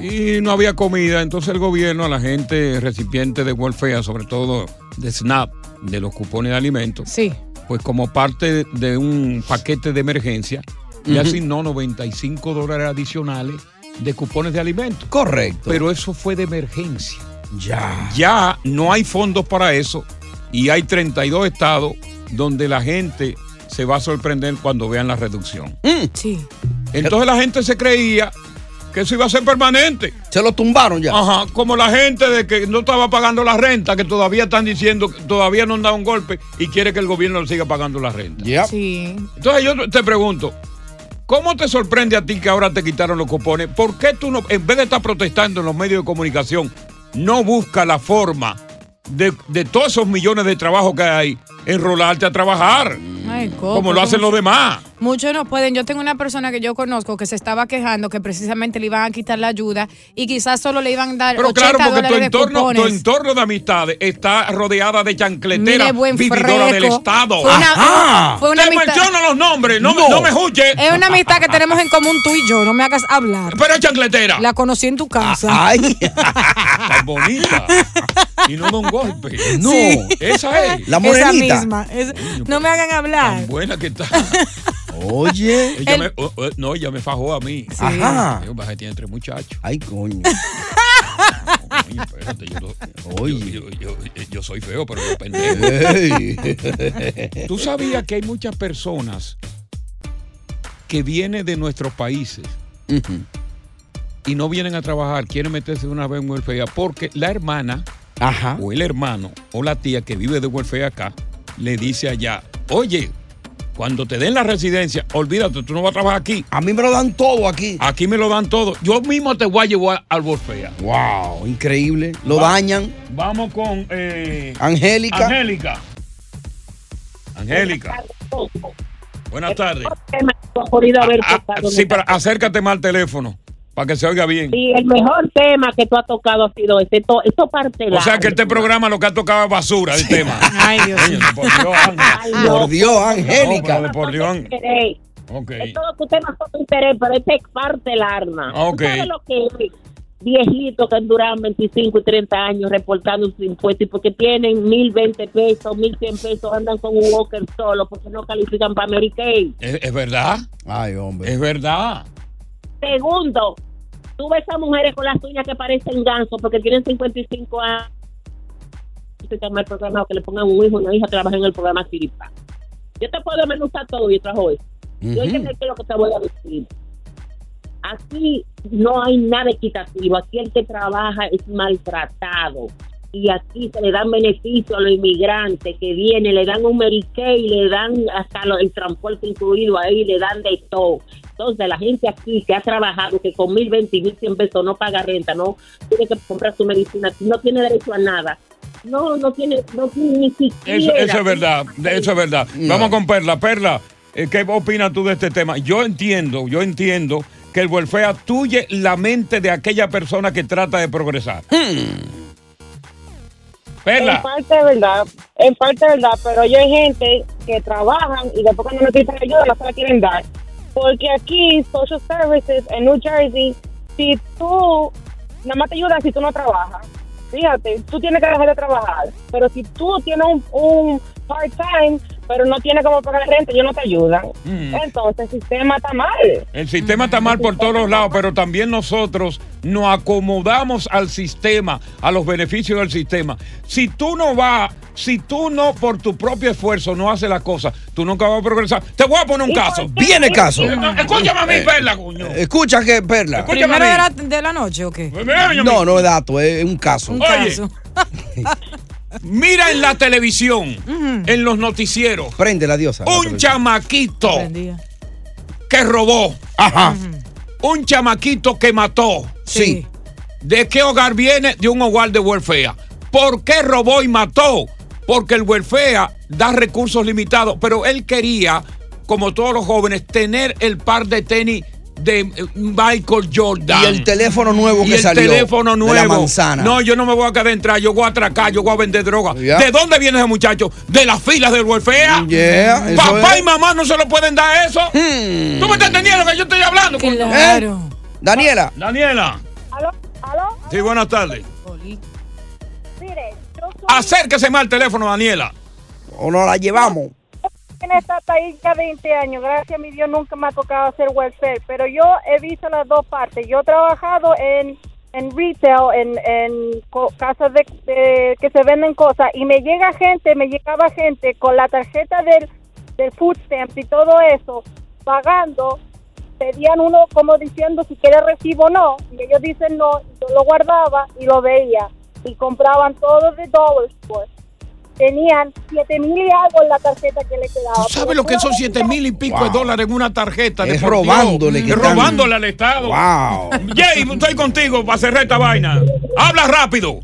Y no había comida, entonces el gobierno a la gente recipiente de welfare, sobre todo de SNAP, de los cupones de alimentos, Sí. pues como parte de un paquete de emergencia, le Ujú. asignó 95 dólares adicionales de cupones de alimentos. Correcto. Pero eso fue de emergencia. Ya. Ya no hay fondos para eso y hay 32 estados donde la gente se va a sorprender cuando vean la reducción. Sí. Entonces la gente se creía que eso iba a ser permanente. Se lo tumbaron ya. Ajá, como la gente de que no estaba pagando la renta, que todavía están diciendo que todavía no han dado un golpe y quiere que el gobierno le siga pagando la renta. Sí. Entonces yo te pregunto, ¿cómo te sorprende a ti que ahora te quitaron los cupones? ¿Por qué tú no, en vez de estar protestando en los medios de comunicación, no busca la forma de, todos esos millones de trabajos que hay, enrolarte a trabajar? Ay, como lo hacen los demás. Muchos no pueden. Yo tengo una persona que yo conozco que se estaba quejando que precisamente le iban a quitar la ayuda y quizás solo le iban a dar Pero 80 claro, porque tu entorno, tu entorno de amistades está rodeada de chancleteras vividoras del. Estado. Fue una- Ajá. fue una Te amistad- menciono los nombres, no, me- No. no me escuches. Es una amistad que tenemos en común tú y yo, no me hagas hablar. Pero es chancletera. La conocí en tu casa. Ay. Tan bonita. Y no da un golpe. No. Esa es. La morenita. Misma. Es- no me hagan hablar. Tan buena que está. Oye. Ella El- me- oh, oh, no, ella me fajó a mí. Sí. Ajá. Yo bajé, tiene tres muchachos. Ay, coño. Coño, espérate, yo, no- yo, yo- yo- yo soy feo, pero yo pendejo. Tú sabías que hay muchas personas que vienen de nuestros países y no vienen a trabajar, quieren meterse una vez en welfare porque la hermana Ajá. o el hermano o la tía que vive de welfare acá le dice allá, oye, cuando te den la residencia, olvídate, tú no vas a trabajar aquí. A mí me lo dan todo aquí. Aquí me lo dan todo. Yo mismo te voy a llevar al welfare. Wow, increíble. Lo Va- dañan. Vamos con eh, Angélica. Angélica. Angélica. Buenas tardes. Ah, en sí, pero acércate más al teléfono para que se oiga bien. Sí, el mejor tema que tú has tocado ha sido ese. Esto, esto parte O sea que este programa lo que ha tocado es basura el tema. Ay, Dios Coño, por Dios, Ángel. Por Dios, No, Angélica. de por Dios. interés. Ok. Es todo tu tema son tu interés, pero este es parte del arma. ¿Tú Ok. sabes lo que es? Viejitos que han durado 25 y 30 años reportando sus impuestos y porque tienen 1020 pesos, 1100 pesos, andan con un walker solo porque no califican para Medicaid. ¿Es, es verdad? Ay, hombre. Es verdad. Segundo, tú ves a mujeres con las uñas que parecen gansos porque tienen 55 años. Se llama el programa que le pongan un hijo y una hija que trabaja en el programa Siripa. Yo te puedo desmenuzar todo y trajo eso. Yo hay que es lo que te voy a decir. Aquí no hay nada equitativo. Aquí el que trabaja es maltratado. Y aquí se le dan beneficios a los inmigrantes que vienen, le dan un Medicaid, le dan hasta lo- el transporte incluido ahí, le dan de todo. Entonces, la gente aquí que ha trabajado, que con mil veinte y mil cien pesos no paga renta, no tiene que comprar su medicina, no tiene derecho a nada. No, no tiene, no tiene ni siquiera. Eso, eso es verdad. Eso es verdad. Vamos con Perla. Perla, eh, ¿qué opinas tú de este tema? Yo entiendo, yo entiendo que el welfare tuye la mente de aquella persona que trata de progresar. Perla. En parte verdad, en parte verdad, pero yo hay gente que trabajan y después cuando necesitan ayuda no se la quieren dar. Porque aquí, Social Services en New Jersey, si tú, nada más te ayudan si tú no trabajas. Fíjate, tú tienes que dejar de trabajar. Pero si tú tienes un, un part-time, pero no tienes como pagar renta, ellos no te ayudan. Mm. Entonces el sistema está mal. El sistema está mal por todos los lados, pero también nosotros nos acomodamos al sistema, a los beneficios del sistema. Si tú no vas, si tú no por tu propio esfuerzo no haces las cosas, tú nunca vas a progresar. Te voy a poner un caso. Viene caso. Escúchame a mí, Perla, coño. Escucha que, Perla. Escúchame ¿Primero a mí. era de la noche o qué? No, no es dato, es un caso. Un Oye. caso. Mira en la televisión, en los noticieros, Prende la diosa. un chamaquito Prendía. que robó. Ajá. Un chamaquito que mató. Sí. ¿De qué hogar viene? De un hogar de welfare. ¿Por qué robó y mató? Porque el welfare da recursos limitados, pero él quería, como todos los jóvenes, tener el par de tenis de eh, Michael Jordan. Y el teléfono nuevo Y que el salió. teléfono de nuevo. la manzana. No, yo no me voy a quedar entrar, yo voy a atracar, yo voy a vender droga. ¿De dónde viene ese muchacho? De las filas del welfare. Yeah, eso Papá es. y mamá no se lo pueden dar eso. Hmm. ¿Tú me estás entendiendo lo que yo estoy hablando? Claro. Daniela. Daniela. ¿Aló? ¿Aló? Sí, buenas tardes. Mire, yo soy Acérquese más al teléfono, Daniela. O nos la llevamos. En esta país ya 20 años, gracias a mi Dios nunca me ha tocado hacer welfare, pero yo he visto las dos partes. Yo he trabajado en, en retail, en, en casas de, que se venden cosas, y me llega gente, me llegaba gente con la tarjeta del, del food stamp y todo eso, pagando, pedían uno como diciendo si quiere recibo o no, y ellos dicen no, yo lo guardaba y lo veía, y compraban todo de Dollar Store. Tenían siete mil y algo en la tarjeta que le quedaba. ¿Tú sabes lo que son siete mil y pico de dólares en una tarjeta? Es robándole que Es están- robándole al Estado. Wow. Jay, estoy contigo para cerrar esta vaina. Habla rápido.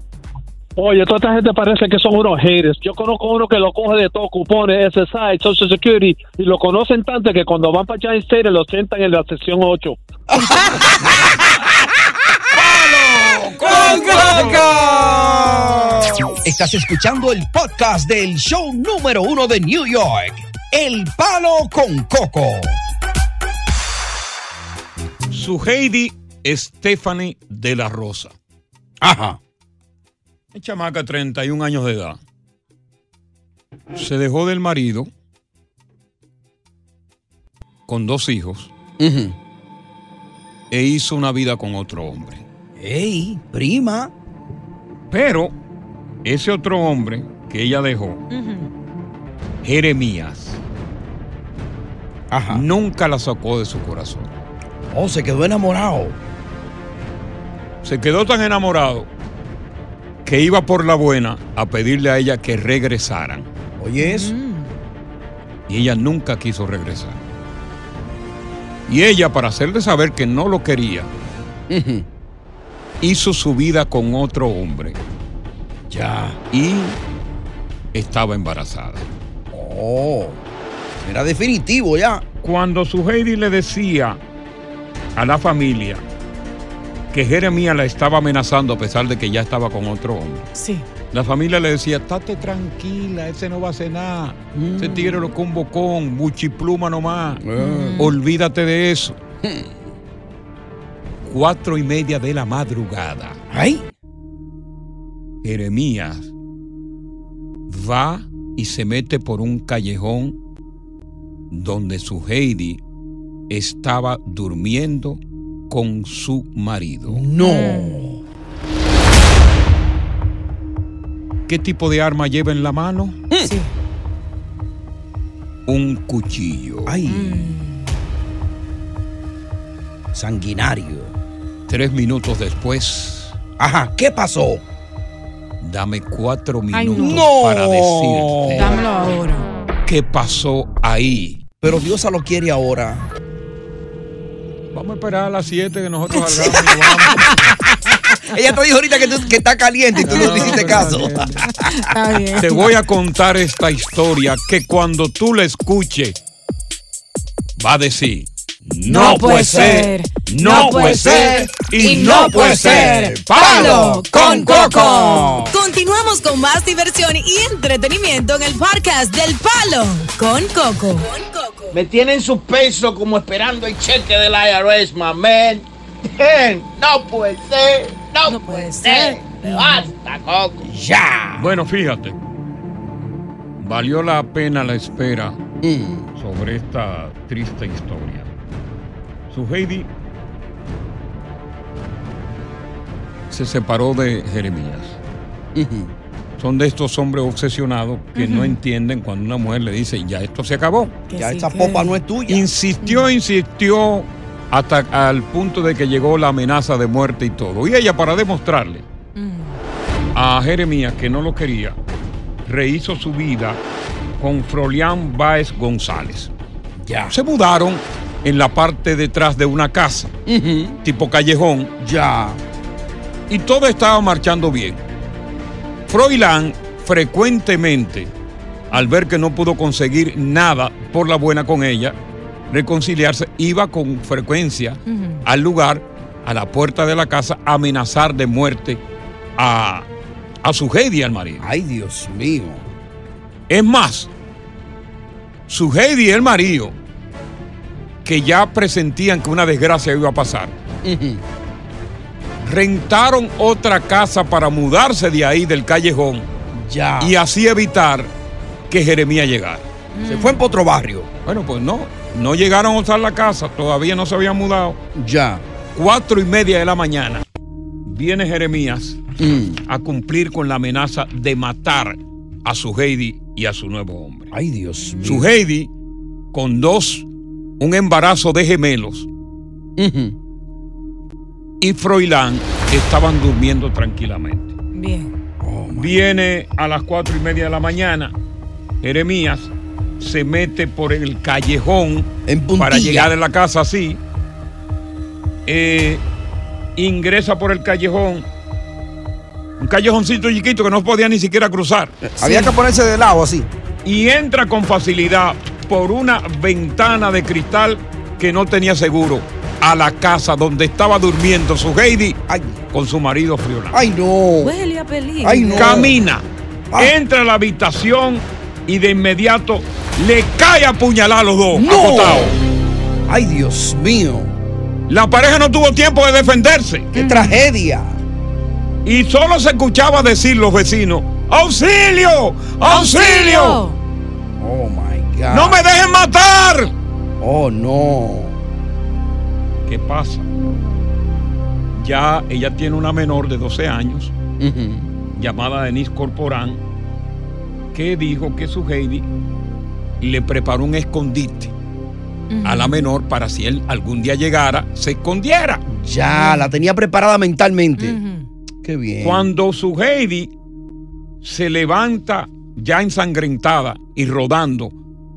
Oye, toda esta gente parece que son unos haters. Yo conozco uno que lo coge de todos cupones, SSI, Social Security, y lo conocen tanto que cuando van para Giant State lo sientan en la sección 8. ¡Con Coco! Estás escuchando el podcast del show número uno de New York, El Palo con Coco. Su Heidi Stephanie de la Rosa. Ajá. Es chamaca, 31 años de edad. Se dejó del marido con dos hijos e hizo una vida con otro hombre. ¡Ey, prima! Pero ese otro hombre que ella dejó, Jeremías, nunca la sacó de su corazón. Oh, se quedó enamorado. Se quedó tan enamorado que iba por la buena a pedirle a ella que regresaran. Oye, eso. Y ella nunca quiso regresar. Y ella, para hacerle saber que no lo quería, hizo su vida con otro hombre. Ya. Y estaba embarazada. Oh, era definitivo ya. Cuando su Heidi le decía a la familia que Jeremías la estaba amenazando a pesar de que ya estaba con otro hombre. Sí. La familia le decía, estate tranquila, ese no va a hacer nada. Ese tigre lo con bocón, buchipluma nomás. Olvídate de eso. Cuatro y media de la madrugada. ¡Ay! Jeremías va y se mete por un callejón donde su Heidi estaba durmiendo con su marido. No. ¿Qué tipo de arma lleva en la mano? Sí. Un cuchillo. ¡Ay! Sanguinario. Tres minutos después. Ajá, ¿qué pasó? Dame cuatro Ay, no. minutos No. para decirte Dámelo ahora. qué pasó ahí. Pero Dios lo quiere ahora. Vamos a esperar a las 7 que nosotros salgamos. y vamos. Ella te dijo ahorita que, tú- que está caliente y tú no le hiciste caso. Está bien. Te voy a contar esta historia que cuando tú la escuches va a decir no, puede ser, no puede ser y no puede ser. ¡Palo con coco! Continuamos con más diversión y entretenimiento en el podcast del Palo con Coco. Me tienen suspenso como esperando el cheque del IRS, my man. No puede ser, no, puede ser. Basta, Coco. Ya. Bueno, fíjate, valió la pena la espera sobre esta triste historia. Su Heidi se separó de Jeremías. Son de estos hombres obsesionados que no entienden cuando una mujer le dice, ya esto se acabó. Que Ya sí, esa que- popa no es tuya. Insistió, insistió hasta al punto de que llegó la amenaza de muerte y todo. Y ella, para demostrarle a Jeremías que no lo quería, rehizo su vida con Frolián Báez González. Ya. Se mudaron en la parte detrás de una casa, tipo callejón, Ya. y todo estaba marchando bien. Froilán frecuentemente, al ver que no pudo conseguir nada por la buena con ella, reconciliarse, iba con frecuencia al lugar, a la puerta de la casa, a amenazar de muerte a, a su Heidi, al marido. Ay, Dios mío. Es más, su Heidi y el marido, que ya presentían que una desgracia iba a pasar, rentaron otra casa para mudarse de ahí del callejón Ya. y así evitar que Jeremías llegara. Se fue en otro barrio. Bueno, pues no, no llegaron a usar la casa, todavía no se habían mudado. Ya. Cuatro y media de la mañana viene Jeremías Mm. a cumplir con la amenaza de matar a su Heidi y a su nuevo hombre. Ay, Dios mío. Su Heidi con dos, un embarazo de gemelos. Y Froilán estaban durmiendo tranquilamente. Bien. Viene a las cuatro y media de la mañana. Jeremías se mete por el callejón para llegar a la casa así. Eh, ingresa por el callejón. Un callejoncito chiquito que no podía ni siquiera cruzar. Había que ponerse de lado así. Y entra con facilidad por una ventana de cristal que no tenía seguro a la casa donde estaba durmiendo su Heidi con su marido Friolán. Ay, no. Huele a peligro. Camina, entra a la habitación y de inmediato le cae a puñalar a los dos. acotados. Ay, Dios mío. La pareja no tuvo tiempo de defenderse. ¡Qué tragedia! Y solo se escuchaba decir los vecinos: ¡Auxilio! ¡Auxilio! Oh my ¡No me dejen matar! Oh no. ¿Qué pasa? Ya ella tiene una menor de 12 años llamada Denise Corporán que dijo que su Heidi le preparó un escondite a la menor para si él algún día llegara, se escondiera. Ya, la tenía preparada mentalmente. Qué bien. Cuando su Heidi se levanta ya ensangrentada y rodando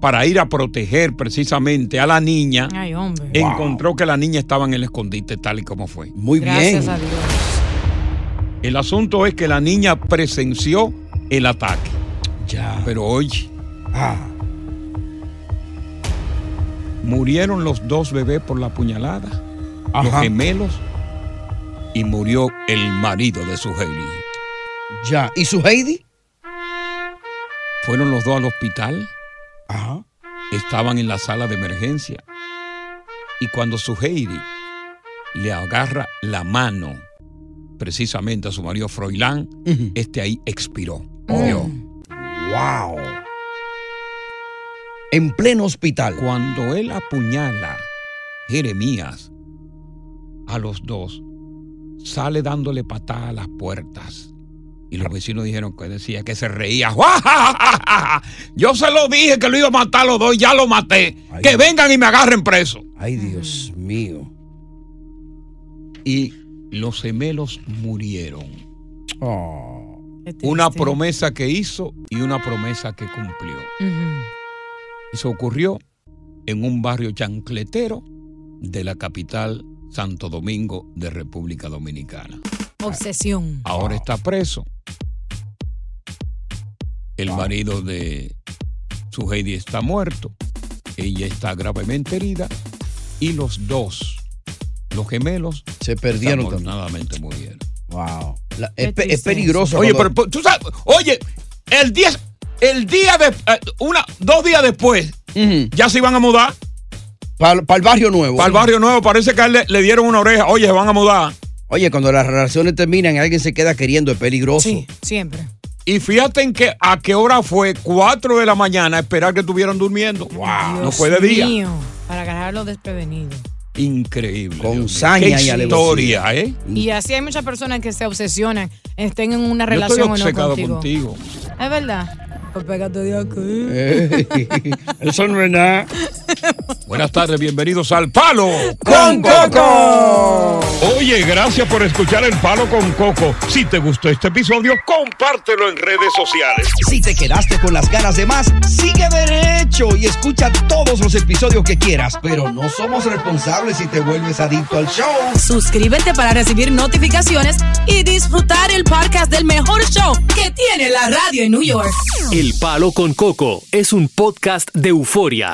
para ir a proteger precisamente a la niña, Ay, hombre. encontró que la niña estaba en el escondite tal y como fue. Muy Gracias a Dios. El asunto es que la niña presenció el ataque. Ya. Pero oye, Ah. murieron los dos bebés por la puñalada, los gemelos, y murió el marido de su Heidi. Ya. ¿Y su Heidi? Fueron los dos al hospital. Ajá. Estaban en la sala de emergencia. Y cuando su Heidi le agarra la mano precisamente a su marido Froilán, este ahí expiró. Murió. Wow. En pleno hospital. Cuando él apuñala Jeremías a los dos, sale dándole patada a las puertas. Y los vecinos dijeron que decía que se reía. ¡Guajajajaja! Yo se lo dije que lo iba a matar a los dos y ya lo maté. que vengan y me agarren preso. Ay, Dios mío. Y los gemelos murieron. Oh. Una promesa que hizo y una promesa que cumplió. Eso ocurrió en un barrio chancletero de la capital Santo Domingo de República Dominicana. Obsesión. Ahora está preso. El marido de su Heidi está muerto. Ella está gravemente herida. Y los dos, los gemelos, se perdieron también. Murieron. Wow. La- es, pe- es peligroso. Oye, pero, pero tú sabes, oye, el día, el día de, eh, una, dos días después, ya se iban a mudar. Para el barrio nuevo. Para el barrio nuevo, parece que a él le, le dieron una oreja. Oye, se van a mudar. Oye, cuando las relaciones terminan y alguien se queda queriendo, es peligroso. Sí, siempre. Y fíjate en que a qué hora fue, 4 de la mañana, esperar que estuvieran durmiendo. Wow. No fue de día. mío, para agarrarlo desprevenido. Increíble. Con saña y alevosía. historia, ¿eh? Y así hay muchas personas que se obsesionan, estén en una Yo relación estoy o no contigo. Es verdad. Pues pégate de aquí. Eso no es nada. Buenas tardes, bienvenidos al Palo con Coco. Oye, gracias por escuchar el Palo con Coco. Si te gustó este episodio, compártelo en redes sociales. Si te quedaste con las ganas de más, sigue derecho y escucha todos los episodios que quieras. Pero no somos responsables si te vuelves adicto al show. Suscríbete para recibir notificaciones y disfrutar el podcast del mejor show que tiene la radio en New York. El Palo con Coco es un podcast de euforia.